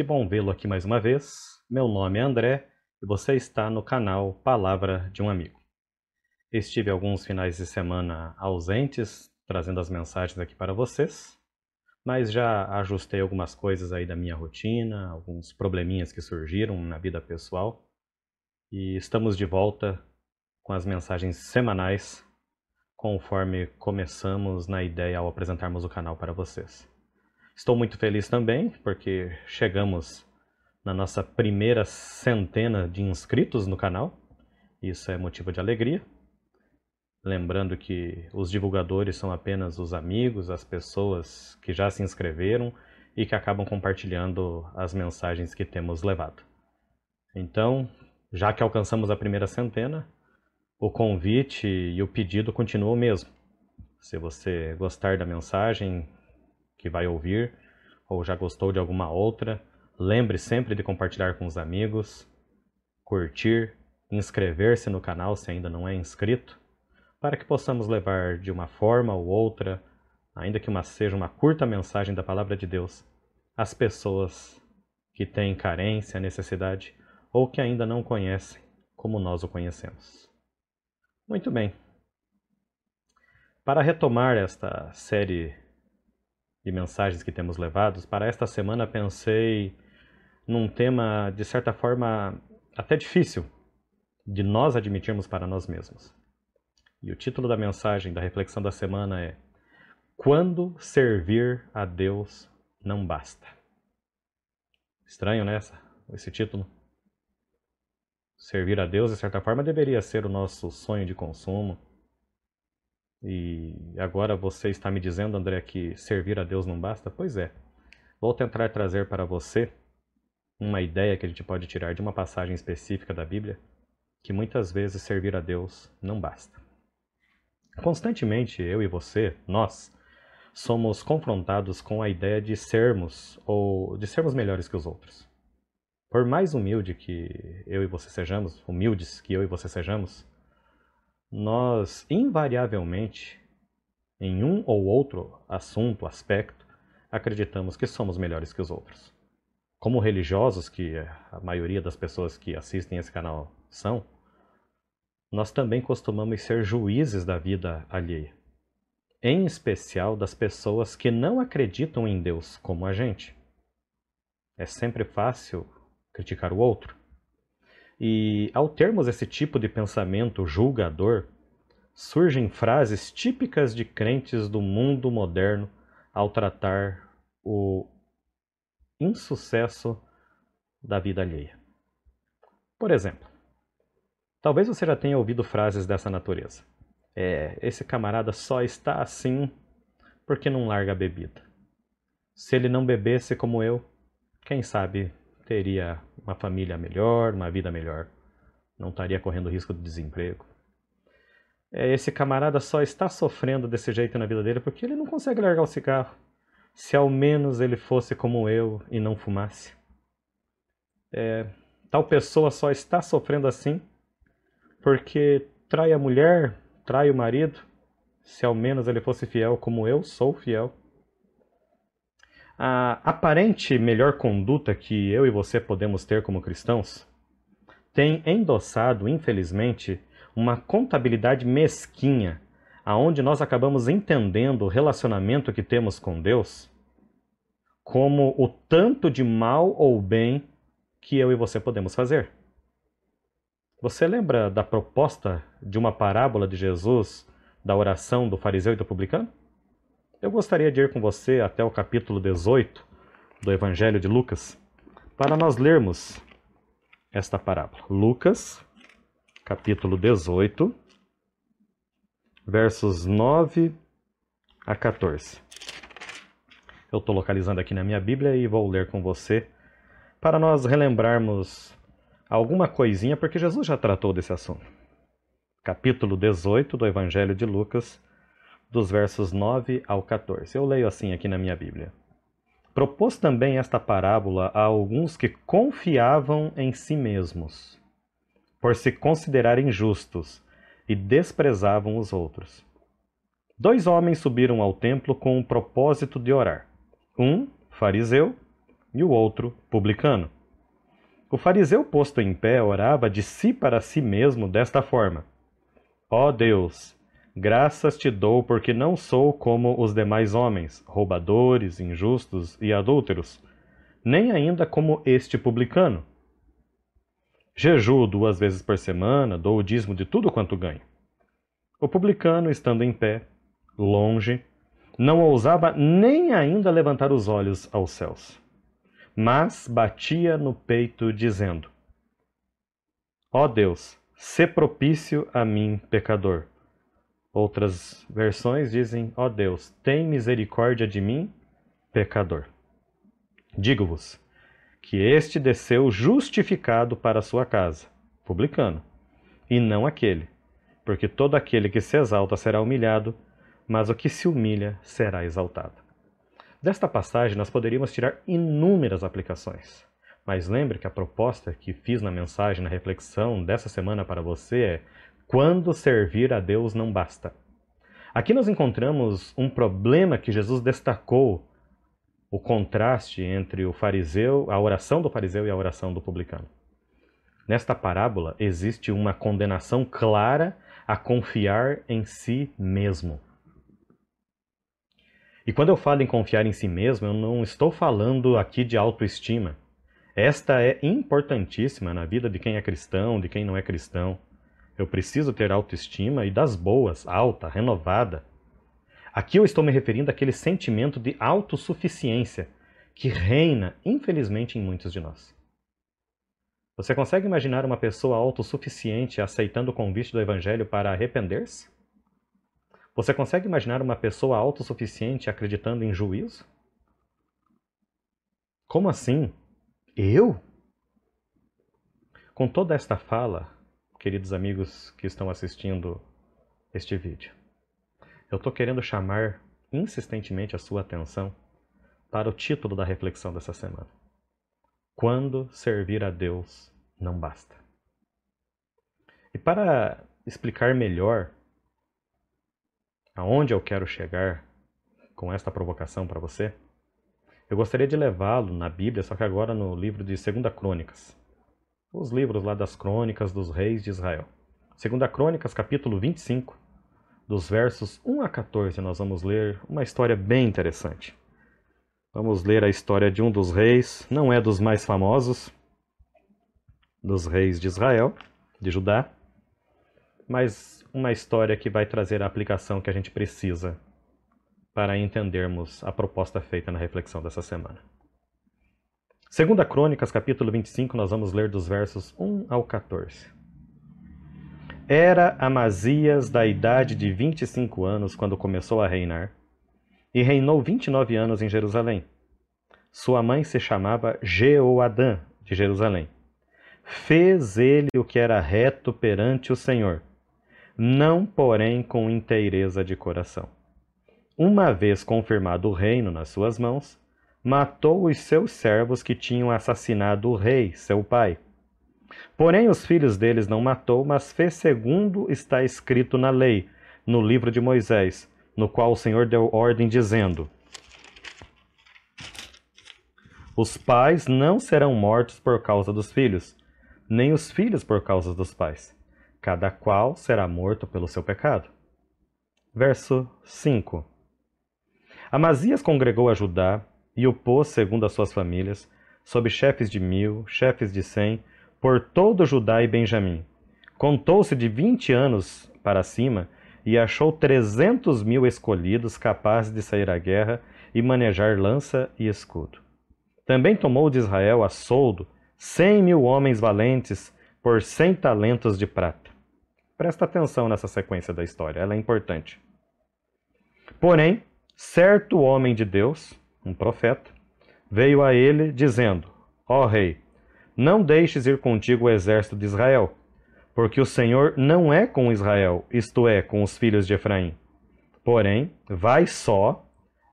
Que bom vê-lo aqui mais uma vez. Meu nome é André e você está no canal Palavra de um Amigo. Estive alguns finais de semana ausentes, trazendo as mensagens aqui para vocês, mas já ajustei algumas coisas aí da minha rotina, alguns probleminhas que surgiram na vida pessoal e estamos de volta com as mensagens semanais conforme começamos na ideia ao apresentarmos o canal para vocês. Estou muito feliz também porque chegamos na nossa primeira centena de inscritos no canal. Isso é motivo de alegria. Lembrando que os divulgadores são apenas os amigos, as pessoas que já se inscreveram e que acabam compartilhando as mensagens que temos levado. Então, já que alcançamos a primeira centena, o convite e o pedido continuam o mesmo. Se você gostar da mensagem que vai ouvir, ou já gostou de alguma outra, lembre sempre de compartilhar com os amigos, curtir, inscrever-se no canal se ainda não é inscrito, para que possamos levar de uma forma ou outra, ainda que uma, seja uma curta mensagem da Palavra de Deus, às pessoas que têm carência, necessidade ou que ainda não conhecem como nós o conhecemos. Muito bem. Para retomar esta série de mensagens que temos levados, para esta semana pensei num tema de certa forma até difícil de nós admitirmos para nós mesmos. E o título da mensagem da reflexão da semana é Quando servir a Deus não basta. Estranho nessa, né, esse título. Servir a Deus, de certa forma, deveria ser o nosso sonho de consumo. E agora você está me dizendo, André, que servir a Deus não basta? Pois é. Vou tentar trazer para você uma ideia que a gente pode tirar de uma passagem específica da Bíblia, que muitas vezes servir a Deus não basta. Constantemente, eu e você, nós, somos confrontados com a ideia de sermos ou de sermos melhores que os outros. Por mais humilde que eu e você sejamos, humildes que eu e você sejamos, nós invariavelmente, em um ou outro assunto, aspecto, acreditamos que somos melhores que os outros. Como religiosos, que a maioria das pessoas que assistem esse canal são, nós também costumamos ser juízes da vida alheia, em especial das pessoas que não acreditam em Deus como a gente. É sempre fácil criticar o outro. E ao termos esse tipo de pensamento julgador, surgem frases típicas de crentes do mundo moderno ao tratar o insucesso da vida alheia. Por exemplo, talvez você já tenha ouvido frases dessa natureza. É, esse camarada só está assim porque não larga a bebida. Se ele não bebesse como eu, quem sabe teria uma família melhor, uma vida melhor. Não estaria correndo risco de desemprego. É, esse camarada só está sofrendo desse jeito na vida dele porque ele não consegue largar o cigarro. Se ao menos ele fosse como eu e não fumasse. É, tal pessoa só está sofrendo assim porque trai a mulher, trai o marido. Se ao menos ele fosse fiel como eu sou fiel a aparente melhor conduta que eu e você podemos ter como cristãos tem endossado, infelizmente, uma contabilidade mesquinha, aonde nós acabamos entendendo o relacionamento que temos com Deus como o tanto de mal ou bem que eu e você podemos fazer. Você lembra da proposta de uma parábola de Jesus da oração do fariseu e do publicano? Eu gostaria de ir com você até o capítulo 18 do Evangelho de Lucas para nós lermos esta parábola. Lucas, capítulo 18, versos 9 a 14. Eu estou localizando aqui na minha Bíblia e vou ler com você para nós relembrarmos alguma coisinha, porque Jesus já tratou desse assunto. Capítulo 18 do Evangelho de Lucas, dos versos 9 ao 14. Eu leio assim aqui na minha Bíblia. Propôs também esta parábola a alguns que confiavam em si mesmos, por se considerarem justos, e desprezavam os outros. Dois homens subiram ao templo com o propósito de orar. Um, fariseu, e o outro publicano. O fariseu posto em pé orava de si para si mesmo desta forma: Ó oh Deus, graças te dou porque não sou como os demais homens, roubadores, injustos e adúlteros, nem ainda como este publicano. Jejuo duas vezes por semana, dou o dízimo de tudo quanto ganho. O publicano, estando em pé, longe, não ousava nem ainda levantar os olhos aos céus, mas batia no peito, dizendo: Ó oh Deus, sê propício a mim, pecador. Outras versões dizem: Ó oh Deus, tem misericórdia de mim, pecador. Digo-vos que este desceu justificado para a sua casa, publicano, e não aquele, porque todo aquele que se exalta será humilhado mas o que se humilha será exaltado. Desta passagem nós poderíamos tirar inúmeras aplicações, mas lembre que a proposta que fiz na mensagem, na reflexão dessa semana para você é: quando servir a Deus não basta. Aqui nós encontramos um problema que Jesus destacou o contraste entre o fariseu, a oração do fariseu e a oração do publicano. Nesta parábola existe uma condenação clara a confiar em si mesmo. E quando eu falo em confiar em si mesmo, eu não estou falando aqui de autoestima. Esta é importantíssima na vida de quem é cristão, de quem não é cristão. Eu preciso ter autoestima e das boas, alta, renovada. Aqui eu estou me referindo àquele sentimento de autossuficiência que reina, infelizmente, em muitos de nós. Você consegue imaginar uma pessoa autossuficiente aceitando o convite do Evangelho para arrepender-se? Você consegue imaginar uma pessoa autossuficiente acreditando em juízo? Como assim? Eu? Com toda esta fala, queridos amigos que estão assistindo este vídeo, eu estou querendo chamar insistentemente a sua atenção para o título da reflexão dessa semana. Quando servir a Deus não basta. E para explicar melhor aonde eu quero chegar com esta provocação para você, eu gostaria de levá-lo na Bíblia, só que agora no livro de 2 Crônicas. Os livros lá das crônicas dos reis de Israel. 2 Crônicas, capítulo 25, dos versos 1 a 14, nós vamos ler uma história bem interessante. Vamos ler a história de um dos reis, não é dos mais famosos, dos reis de Israel, de Judá, mas uma história que vai trazer a aplicação que a gente precisa para entendermos a proposta feita na reflexão dessa semana. Segunda Crônicas, capítulo 25, nós vamos ler dos versos 1 ao 14. Era Amazias da idade de 25 anos quando começou a reinar, e reinou 29 anos em Jerusalém. Sua mãe se chamava Jeoadã, de Jerusalém. Fez ele o que era reto perante o Senhor, não porém com inteireza de coração. Uma vez confirmado o reino nas suas mãos, matou os seus servos que tinham assassinado o rei, seu pai. Porém, os filhos deles não matou, mas fez segundo está escrito na lei, no livro de Moisés, no qual o Senhor deu ordem, dizendo: Os pais não serão mortos por causa dos filhos, nem os filhos por causa dos pais cada qual será morto pelo seu pecado. Verso 5 Amazias congregou a Judá e o pôs segundo as suas famílias, sob chefes de mil, chefes de cem, por todo Judá e Benjamim. Contou-se de vinte anos para cima e achou trezentos mil escolhidos capazes de sair à guerra e manejar lança e escudo. Também tomou de Israel a soldo cem mil homens valentes por cem talentos de prata. Presta atenção nessa sequência da história, ela é importante. Porém, certo homem de Deus, um profeta, veio a ele dizendo: Ó oh, rei, não deixes ir contigo o exército de Israel, porque o Senhor não é com Israel, isto é, com os filhos de Efraim. Porém, vai só,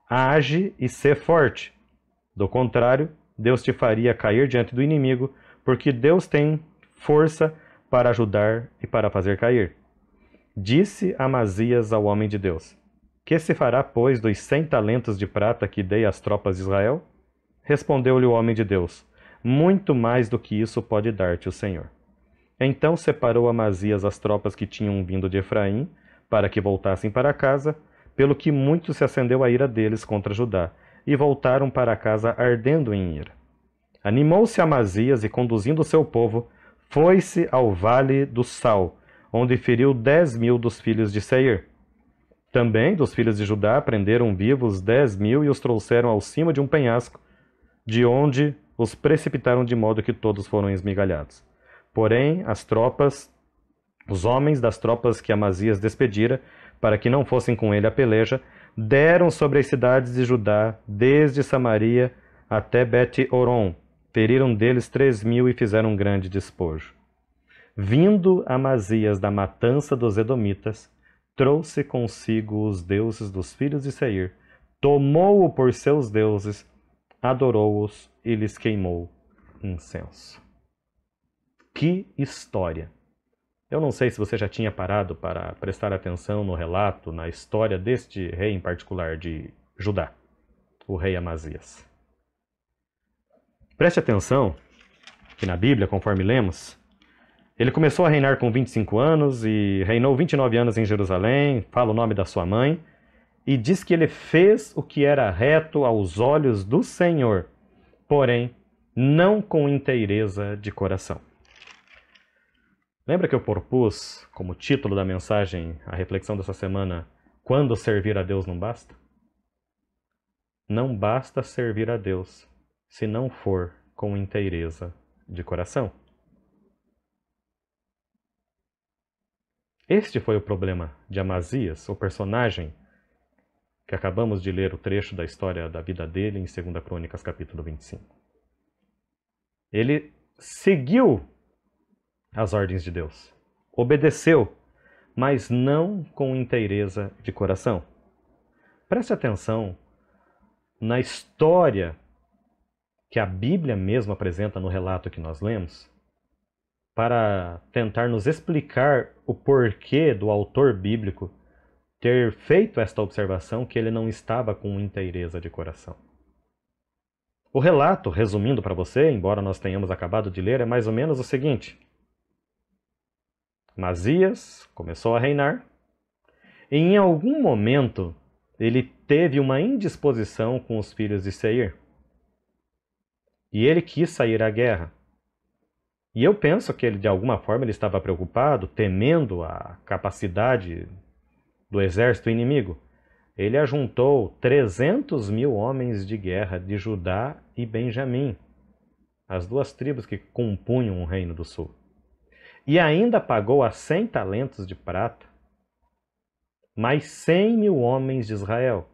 age e sê forte. Do contrário, Deus te faria cair diante do inimigo, porque Deus tem força para ajudar e para fazer cair. Disse Amazias ao homem de Deus: Que se fará, pois, dos cem talentos de prata que dei às tropas de Israel? Respondeu-lhe o homem de Deus: Muito mais do que isso pode dar-te o Senhor. Então separou Amazias as tropas que tinham vindo de Efraim, para que voltassem para casa, pelo que muito se acendeu a ira deles contra Judá, e voltaram para casa ardendo em ira. Animou-se Amazias e, conduzindo seu povo, foi-se ao vale do Sal, onde feriu dez mil dos filhos de Seir. Também dos filhos de Judá prenderam vivos dez mil e os trouxeram ao cima de um penhasco, de onde os precipitaram de modo que todos foram esmigalhados. Porém, as tropas, os homens das tropas que Amazias despedira, para que não fossem com ele a peleja, deram sobre as cidades de Judá, desde Samaria até Bet-Oron. Feriram deles três mil e fizeram um grande despojo. Vindo Amazias da matança dos Edomitas, trouxe consigo os deuses dos filhos de Seir, tomou-o por seus deuses, adorou-os e lhes queimou incenso. Que história! Eu não sei se você já tinha parado para prestar atenção no relato, na história deste rei em particular de Judá, o rei Amazias. Preste atenção que na Bíblia, conforme lemos, ele começou a reinar com 25 anos e reinou 29 anos em Jerusalém, fala o nome da sua mãe, e diz que ele fez o que era reto aos olhos do Senhor, porém não com inteireza de coração. Lembra que eu propus como título da mensagem, a reflexão dessa semana, quando servir a Deus não basta? Não basta servir a Deus se não for com inteireza de coração. Este foi o problema de Amazias, o personagem que acabamos de ler o trecho da história da vida dele em 2 Crônicas, capítulo 25. Ele seguiu as ordens de Deus. Obedeceu, mas não com inteireza de coração. Preste atenção na história que a Bíblia mesmo apresenta no relato que nós lemos, para tentar nos explicar o porquê do autor bíblico ter feito esta observação que ele não estava com inteireza de coração. O relato, resumindo para você, embora nós tenhamos acabado de ler, é mais ou menos o seguinte: Masias começou a reinar, e em algum momento ele teve uma indisposição com os filhos de Seir. E ele quis sair à guerra. E eu penso que ele, de alguma forma, ele estava preocupado, temendo a capacidade do exército inimigo. Ele ajuntou 300 mil homens de guerra de Judá e Benjamim, as duas tribos que compunham o Reino do Sul e ainda pagou a cem talentos de prata mais cem mil homens de Israel.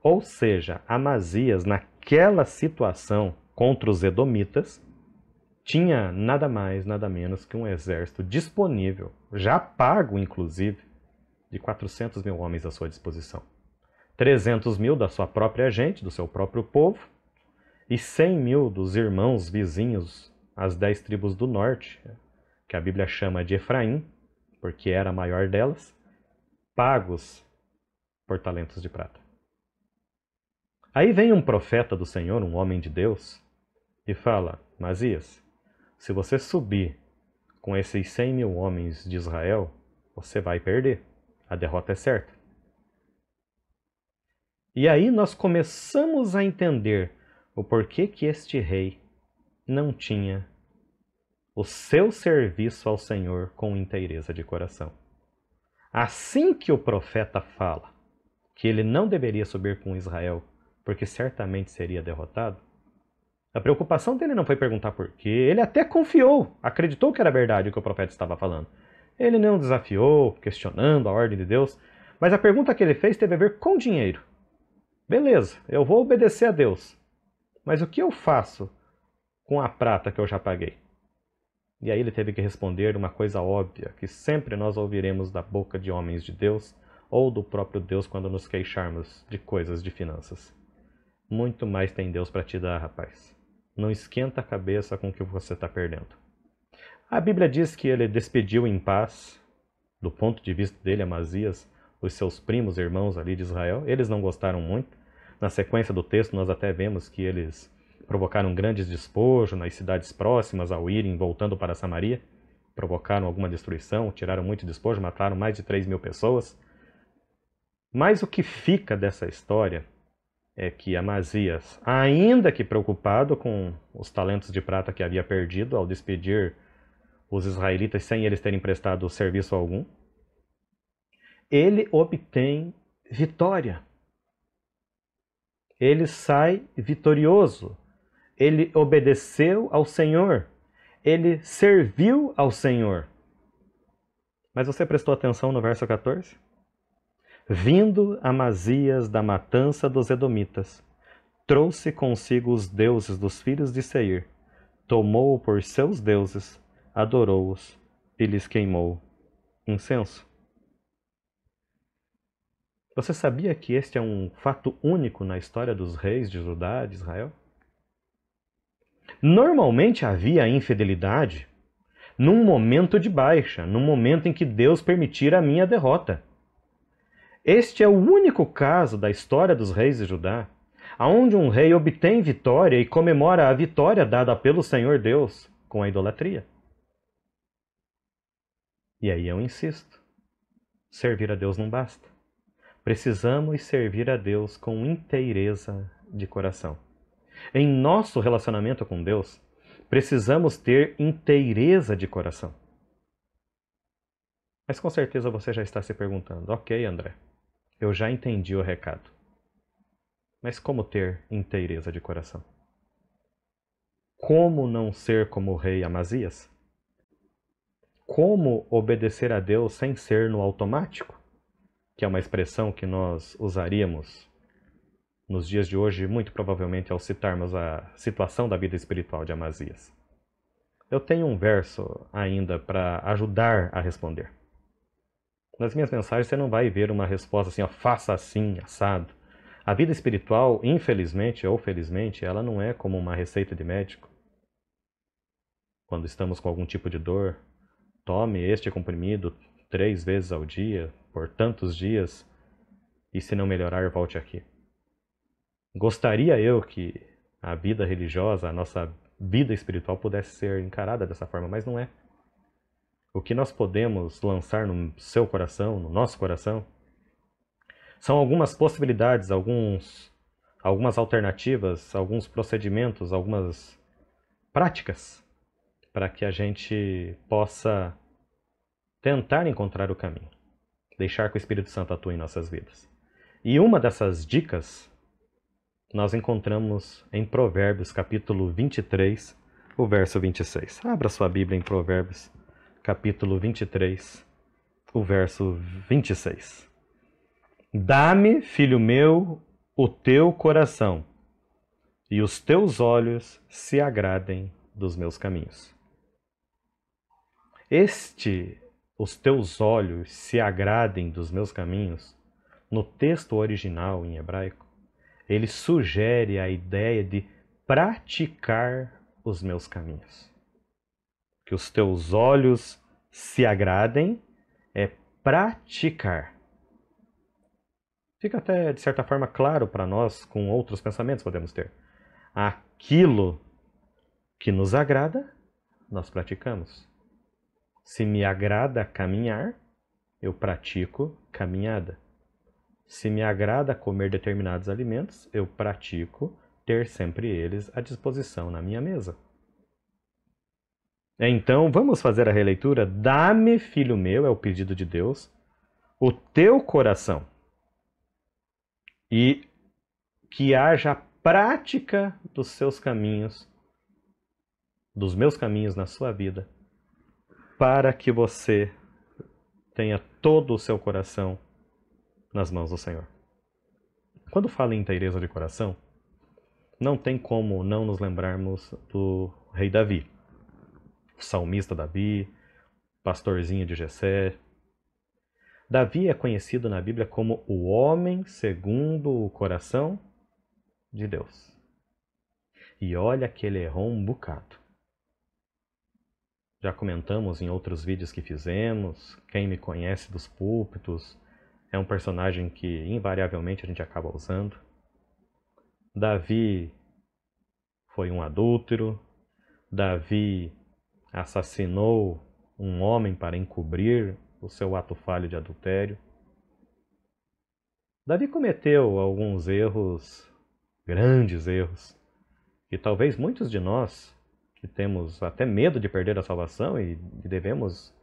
Ou seja, Amazias, naquela situação contra os Edomitas, tinha nada mais, nada menos que um exército disponível, já pago inclusive, de 400 mil homens à sua disposição. 300 mil da sua própria gente, do seu próprio povo, e 100 mil dos irmãos vizinhos, as dez tribos do norte, que a Bíblia chama de Efraim, porque era a maior delas, pagos por talentos de prata. Aí vem um profeta do Senhor, um homem de Deus, e fala: Masias, se você subir com esses cem mil homens de Israel, você vai perder. A derrota é certa. E aí nós começamos a entender o porquê que este rei não tinha o seu serviço ao Senhor com inteireza de coração. Assim que o profeta fala que ele não deveria subir com Israel, porque certamente seria derrotado, a preocupação dele não foi perguntar por quê, ele até confiou, acreditou que era verdade o que o profeta estava falando. Ele não desafiou, questionando a ordem de Deus, mas a pergunta que ele fez teve a ver com dinheiro. Beleza, eu vou obedecer a Deus, mas o que eu faço com a prata que eu já paguei? E aí ele teve que responder uma coisa óbvia, que sempre nós ouviremos da boca de homens de Deus ou do próprio Deus quando nos queixarmos de coisas de finanças. Muito mais tem Deus para te dar, rapaz. Não esquenta a cabeça com o que você está perdendo. A Bíblia diz que ele despediu em paz, do ponto de vista dele, Amazias, os seus primos irmãos ali de Israel. Eles não gostaram muito. Na sequência do texto, nós até vemos que eles provocaram grandes despojos nas cidades próximas ao irem voltando para Samaria. Provocaram alguma destruição, tiraram muito despojo, mataram mais de 3 mil pessoas. Mas o que fica dessa história é que Amazias, ainda que preocupado com os talentos de prata que havia perdido ao despedir os israelitas sem eles terem prestado serviço algum, ele obtém vitória. Ele sai vitorioso. Ele obedeceu ao Senhor. Ele serviu ao Senhor. Mas você prestou atenção no verso 14? Vindo Amazias da matança dos Edomitas, trouxe consigo os deuses dos filhos de Seir, tomou-o por seus deuses, adorou-os e lhes queimou incenso. Você sabia que este é um fato único na história dos reis de Judá, de Israel? Normalmente havia infidelidade num momento de baixa, num momento em que Deus permitira a minha derrota. Este é o único caso da história dos reis de Judá, aonde um rei obtém vitória e comemora a vitória dada pelo Senhor Deus com a idolatria. E aí eu insisto: servir a Deus não basta. Precisamos servir a Deus com inteireza de coração. Em nosso relacionamento com Deus, precisamos ter inteireza de coração. Mas com certeza você já está se perguntando: ok, André, eu já entendi o recado. Mas como ter inteireza de coração? Como não ser como o rei Amazias? Como obedecer a Deus sem ser no automático? Que é uma expressão que nós usaríamos nos dias de hoje, muito provavelmente ao citarmos a situação da vida espiritual de Amazias. Eu tenho um verso ainda para ajudar a responder. Nas minhas mensagens você não vai ver uma resposta assim, ó, faça assim, assado. A vida espiritual, infelizmente ou felizmente, ela não é como uma receita de médico. Quando estamos com algum tipo de dor, tome este comprimido três vezes ao dia, por tantos dias, e se não melhorar, volte aqui. Gostaria eu que a vida religiosa, a nossa vida espiritual pudesse ser encarada dessa forma, mas não é. O que nós podemos lançar no seu coração, no nosso coração, são algumas possibilidades, alguns, algumas alternativas, alguns procedimentos, algumas práticas para que a gente possa tentar encontrar o caminho, deixar que o Espírito Santo atue em nossas vidas. E uma dessas dicas nós encontramos em Provérbios, capítulo 23, o verso 26. Abra sua Bíblia em Provérbios capítulo 23, o verso 26. Dá-me, filho meu, o teu coração, e os teus olhos se agradem dos meus caminhos. Este, os teus olhos se agradem dos meus caminhos, no texto original em hebraico, ele sugere a ideia de praticar os meus caminhos que os teus olhos se agradem é praticar. Fica até, de certa forma, claro para nós, com outros pensamentos podemos ter. Aquilo que nos agrada, nós praticamos. Se me agrada caminhar, eu pratico caminhada. Se me agrada comer determinados alimentos, eu pratico ter sempre eles à disposição na minha mesa. Então, vamos fazer a releitura. Dá-me, filho meu, é o pedido de Deus, o teu coração. E que haja prática dos seus caminhos, dos meus caminhos na sua vida, para que você tenha todo o seu coração nas mãos do Senhor. Quando fala em inteireza de coração, não tem como não nos lembrarmos do rei Davi salmista Davi, pastorzinho de Jessé. Davi é conhecido na Bíblia como o homem segundo o coração de Deus. E olha que ele errou um bocado. Já comentamos em outros vídeos que fizemos, quem me conhece dos púlpitos, é um personagem que invariavelmente a gente acaba usando. Davi foi um adúltero. Davi assassinou um homem para encobrir o seu ato falho de adultério. Davi cometeu alguns erros, grandes erros, e talvez muitos de nós que temos até medo de perder a salvação e devemos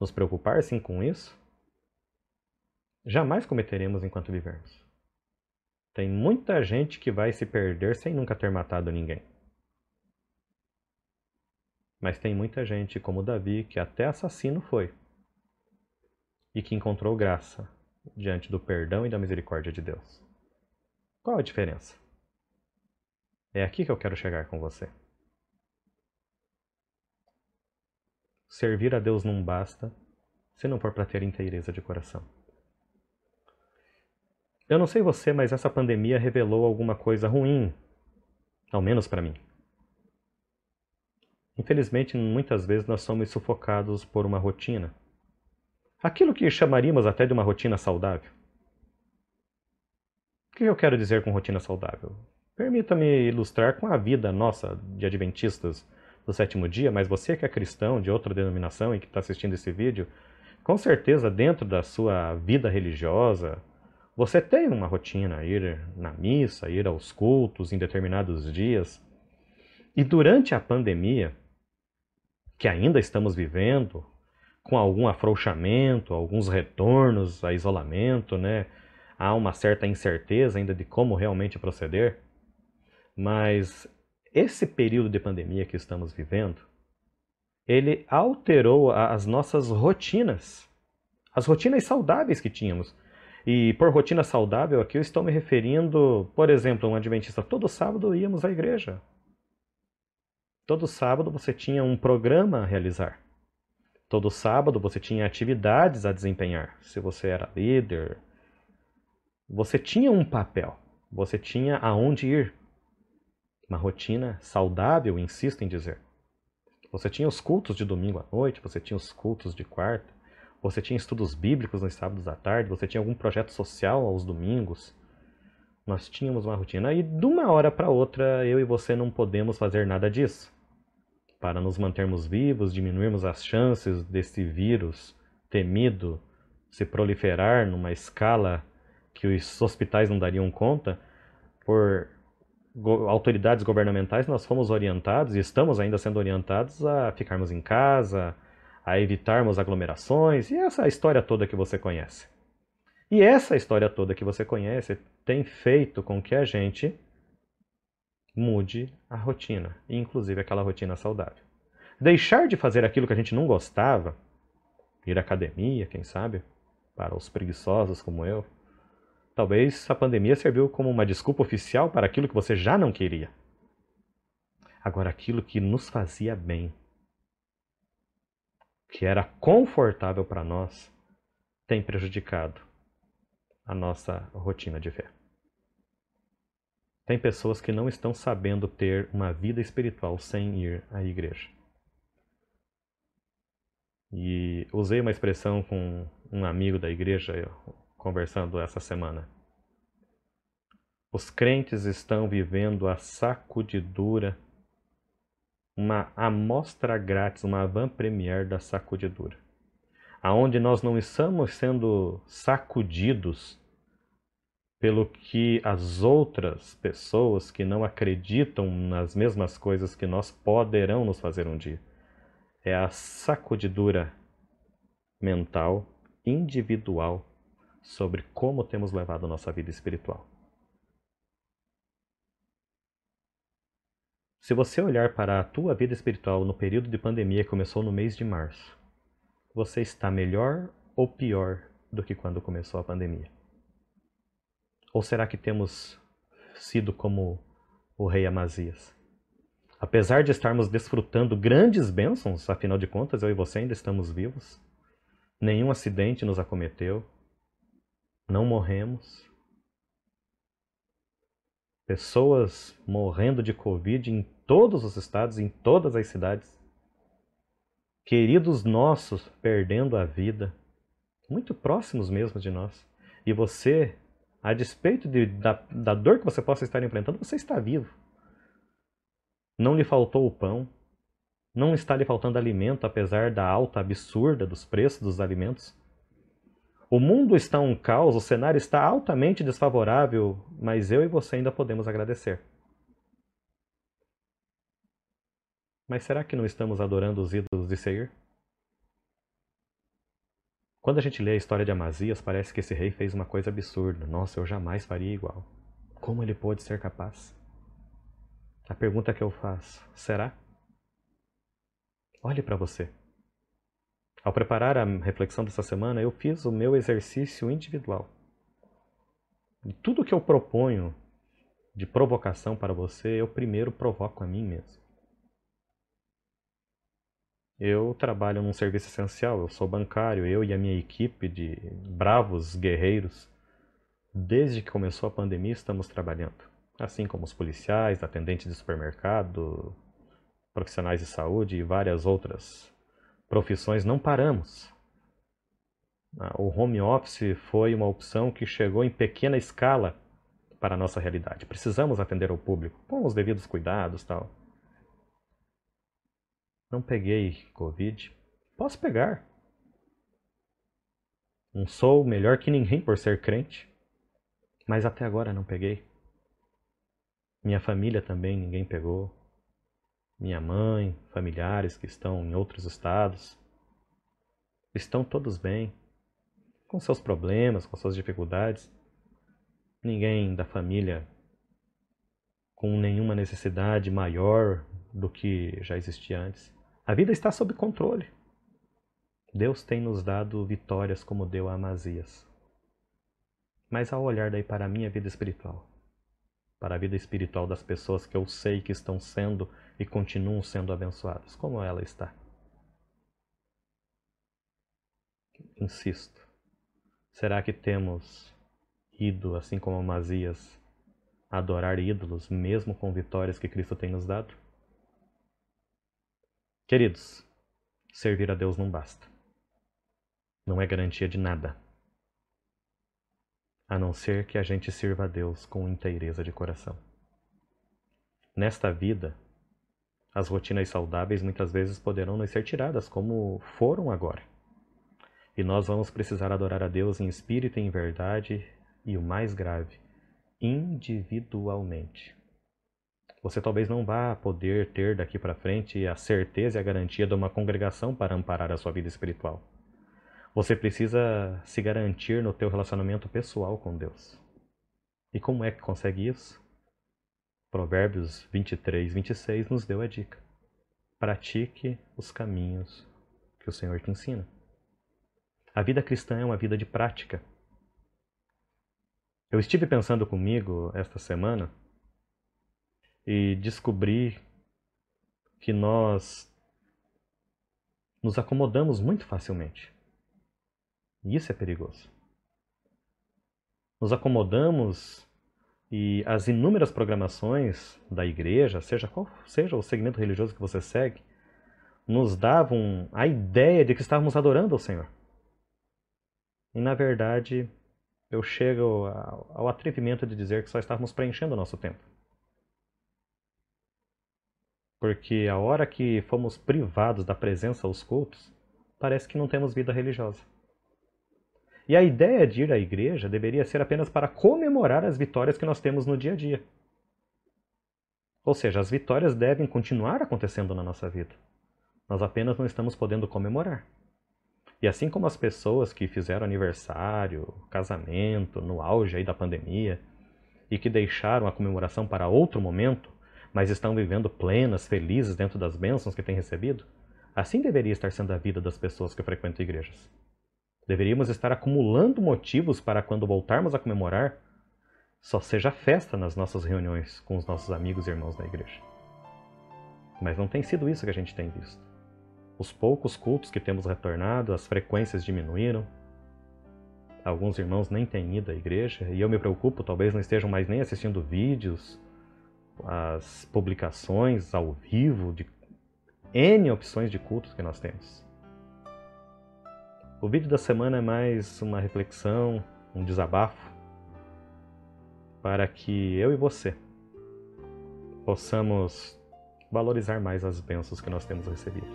nos preocupar sim com isso, jamais cometeremos enquanto vivermos. Tem muita gente que vai se perder sem nunca ter matado ninguém. Mas tem muita gente, como Davi, que até assassino foi e que encontrou graça diante do perdão e da misericórdia de Deus. Qual a diferença? É aqui que eu quero chegar com você. Servir a Deus não basta se não for para ter inteireza de coração. Eu não sei você, mas essa pandemia revelou alguma coisa ruim, ao menos para mim. Infelizmente, muitas vezes nós somos sufocados por uma rotina. Aquilo que chamaríamos até de uma rotina saudável. O que eu quero dizer com rotina saudável? Permita-me ilustrar com a vida nossa de adventistas do sétimo dia, mas você que é cristão de outra denominação e que está assistindo esse vídeo, com certeza dentro da sua vida religiosa, você tem uma rotina, ir na missa, ir aos cultos em determinados dias. E durante a pandemia, que ainda estamos vivendo, com algum afrouxamento, alguns retornos a isolamento, né? Há uma certa incerteza ainda de como realmente proceder. Mas esse período de pandemia que estamos vivendo, ele alterou as nossas rotinas, as rotinas saudáveis que tínhamos. E por rotina saudável aqui eu estou me referindo, por exemplo, um adventista, todo sábado íamos à igreja. Todo sábado você tinha um programa a realizar. Todo sábado você tinha atividades a desempenhar. Se você era líder, você tinha um papel, você tinha aonde ir. Uma rotina saudável, insisto em dizer. Você tinha os cultos de domingo à noite, você tinha os cultos de quarta, você tinha estudos bíblicos nos sábados à tarde, você tinha algum projeto social aos domingos. Nós tínhamos uma rotina e de uma hora para outra eu e você não podemos fazer nada disso para nos mantermos vivos, diminuirmos as chances desse vírus temido se proliferar numa escala que os hospitais não dariam conta, por autoridades governamentais, nós fomos orientados e estamos ainda sendo orientados a ficarmos em casa, a evitarmos aglomerações e essa história toda que você conhece. E essa história toda que você conhece tem feito com que a gente mude a rotina, inclusive aquela rotina saudável. Deixar de fazer aquilo que a gente não gostava, ir à academia, quem sabe, para os preguiçosos como eu. Talvez a pandemia serviu como uma desculpa oficial para aquilo que você já não queria. Agora, aquilo que nos fazia bem, que era confortável para nós, tem prejudicado a nossa rotina de fé. Tem pessoas que não estão sabendo ter uma vida espiritual sem ir à igreja. E usei uma expressão com um amigo da igreja conversando essa semana. Os crentes estão vivendo a sacudidura, uma amostra grátis, uma van premier da sacudidura, aonde nós não estamos sendo sacudidos pelo que as outras pessoas que não acreditam nas mesmas coisas que nós poderão nos fazer um dia. É a sacudidura mental, individual, sobre como temos levado nossa vida espiritual. Se você olhar para a tua vida espiritual no período de pandemia que começou no mês de março, você está melhor ou pior do que quando começou a pandemia? Ou será que temos sido como o rei Amazias? Apesar de estarmos desfrutando grandes bênçãos, afinal de contas, eu e você ainda estamos vivos, nenhum acidente nos acometeu, não morremos. Pessoas morrendo de Covid em todos os estados, em todas as cidades. Queridos nossos perdendo a vida, muito próximos mesmo de nós. E você a despeito de, da, da dor que você possa estar enfrentando, você está vivo. Não lhe faltou o pão, não está lhe faltando alimento, apesar da alta absurda dos preços dos alimentos. O mundo está um caos, o cenário está altamente desfavorável, mas eu e você ainda podemos agradecer. Mas será que não estamos adorando os ídolos de Seir? Quando a gente lê a história de Amazias, parece que esse rei fez uma coisa absurda. Nossa, eu jamais faria igual. Como ele pôde ser capaz? A pergunta que eu faço: será? Olhe para você. Ao preparar a reflexão dessa semana, eu fiz o meu exercício individual. E tudo que eu proponho de provocação para você, eu primeiro provoco a mim mesmo. Eu trabalho num serviço essencial, eu sou bancário, eu e a minha equipe de bravos guerreiros, desde que começou a pandemia, estamos trabalhando. Assim como os policiais, atendentes de supermercado, profissionais de saúde e várias outras profissões, não paramos. Ah, o home office foi uma opção que chegou em pequena escala para a nossa realidade. Precisamos atender ao público com os devidos cuidados, tal. Não peguei Covid. Posso pegar. Não sou melhor que ninguém por ser crente, mas até agora não peguei. Minha família também ninguém pegou minha mãe, familiares que estão em outros estados, estão todos bem, com seus problemas, com suas dificuldades. Ninguém da família com nenhuma necessidade maior do que já existia antes. A vida está sob controle. Deus tem nos dado vitórias como deu a Amazias. Mas ao olhar daí para a minha vida espiritual, para a vida espiritual das pessoas que eu sei que estão sendo e continuam sendo abençoadas, como ela está. Insisto, será que temos ido, assim como Amazias, adorar ídolos, mesmo com vitórias que Cristo tem nos dado? Queridos, servir a Deus não basta. Não é garantia de nada a não ser que a gente sirva a Deus com inteireza de coração. Nesta vida, as rotinas saudáveis muitas vezes poderão nos ser tiradas, como foram agora. E nós vamos precisar adorar a Deus em espírito e em verdade, e o mais grave, individualmente. Você talvez não vá poder ter daqui para frente a certeza e a garantia de uma congregação para amparar a sua vida espiritual. Você precisa se garantir no teu relacionamento pessoal com Deus. E como é que consegue isso? Provérbios 23, 26 nos deu a dica. Pratique os caminhos que o Senhor te ensina. A vida cristã é uma vida de prática. Eu estive pensando comigo esta semana e descobri que nós nos acomodamos muito facilmente. E isso é perigoso. Nos acomodamos e as inúmeras programações da igreja, seja qual seja o segmento religioso que você segue, nos davam a ideia de que estávamos adorando ao Senhor. E na verdade, eu chego ao atrevimento de dizer que só estávamos preenchendo o nosso tempo. Porque a hora que fomos privados da presença aos cultos, parece que não temos vida religiosa. E a ideia de ir à igreja deveria ser apenas para comemorar as vitórias que nós temos no dia a dia. Ou seja, as vitórias devem continuar acontecendo na nossa vida. Nós apenas não estamos podendo comemorar. E assim como as pessoas que fizeram aniversário, casamento, no auge aí da pandemia, e que deixaram a comemoração para outro momento, mas estão vivendo plenas, felizes dentro das bênçãos que têm recebido, assim deveria estar sendo a vida das pessoas que frequentam igrejas. Deveríamos estar acumulando motivos para quando voltarmos a comemorar, só seja festa nas nossas reuniões com os nossos amigos e irmãos da igreja. Mas não tem sido isso que a gente tem visto. Os poucos cultos que temos retornado, as frequências diminuíram. Alguns irmãos nem têm ido à igreja e eu me preocupo, talvez não estejam mais nem assistindo vídeos, as publicações ao vivo de N opções de cultos que nós temos. O vídeo da semana é mais uma reflexão, um desabafo, para que eu e você possamos valorizar mais as bênçãos que nós temos recebido.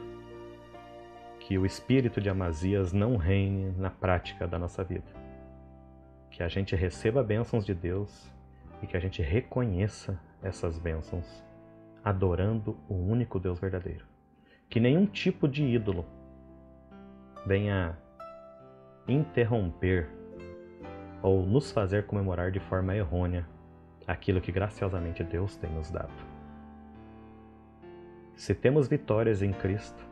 Que o espírito de Amazias não reine na prática da nossa vida. Que a gente receba bênçãos de Deus e que a gente reconheça essas bênçãos, adorando o único Deus verdadeiro. Que nenhum tipo de ídolo venha interromper ou nos fazer comemorar de forma errônea aquilo que graciosamente Deus tem nos dado. Se temos vitórias em Cristo,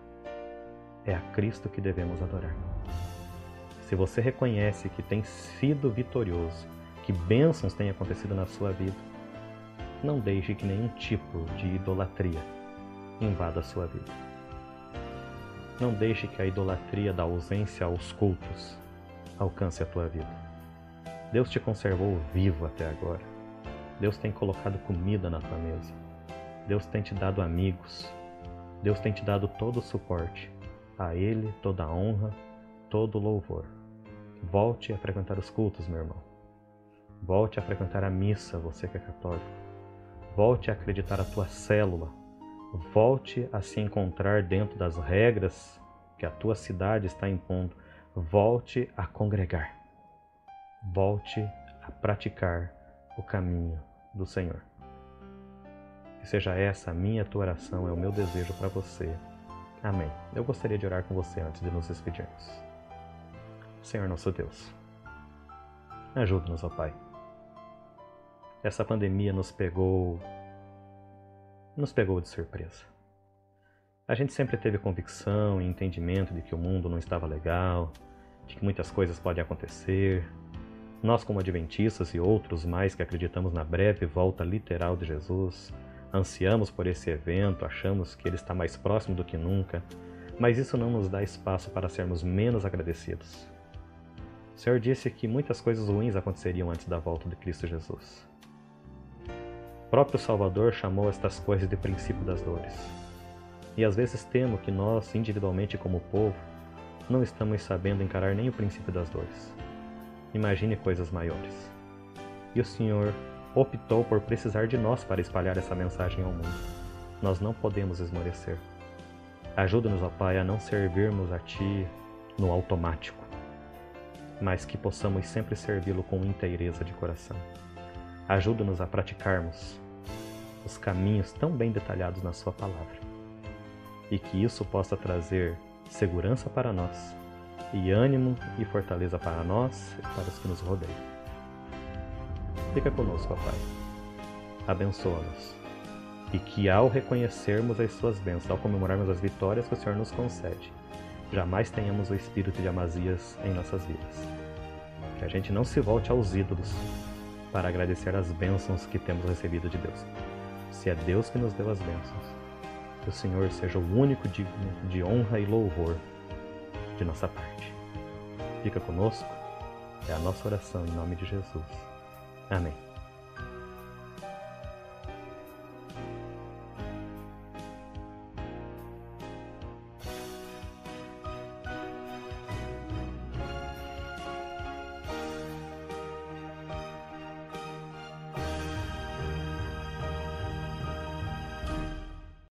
é a Cristo que devemos adorar. Se você reconhece que tem sido vitorioso, que bênçãos têm acontecido na sua vida, não deixe que nenhum tipo de idolatria invada a sua vida. Não deixe que a idolatria da ausência aos cultos alcance a tua vida. Deus te conservou vivo até agora. Deus tem colocado comida na tua mesa. Deus tem te dado amigos. Deus tem te dado todo o suporte. A Ele toda a honra, todo o louvor. Volte a frequentar os cultos, meu irmão. Volte a frequentar a missa, você que é católico. Volte a acreditar a tua célula. Volte a se encontrar dentro das regras que a tua cidade está impondo. Volte a congregar volte a praticar o caminho do Senhor. Que seja essa a minha tua oração, é o meu desejo para você. Amém. Eu gostaria de orar com você antes de nos despedirmos. Senhor nosso Deus, ajuda-nos, ó Pai. Essa pandemia nos pegou nos pegou de surpresa. A gente sempre teve convicção e entendimento de que o mundo não estava legal, de que muitas coisas podem acontecer, nós, como adventistas e outros mais que acreditamos na breve volta literal de Jesus, ansiamos por esse evento, achamos que ele está mais próximo do que nunca, mas isso não nos dá espaço para sermos menos agradecidos. O Senhor disse que muitas coisas ruins aconteceriam antes da volta de Cristo Jesus. Próprio Salvador chamou estas coisas de princípio das dores. E às vezes temo que nós, individualmente como povo, não estamos sabendo encarar nem o princípio das dores. Imagine coisas maiores. E o Senhor optou por precisar de nós para espalhar essa mensagem ao mundo. Nós não podemos esmorecer. Ajuda-nos, ó Pai, a não servirmos a Ti no automático, mas que possamos sempre servi-lo com inteireza de coração. Ajuda-nos a praticarmos os caminhos tão bem detalhados na Sua palavra e que isso possa trazer segurança para nós e ânimo e fortaleza para nós e para os que nos rodeiam. Fica conosco, Pai. Abençoa-nos. E que ao reconhecermos as suas bênçãos, ao comemorarmos as vitórias que o Senhor nos concede, jamais tenhamos o espírito de Amazias em nossas vidas. Que a gente não se volte aos ídolos para agradecer as bênçãos que temos recebido de Deus. Se é Deus que nos deu as bênçãos, que o Senhor seja o único digno de honra e louvor de nossa parte. Fica conosco, é a nossa oração em nome de Jesus. Amém.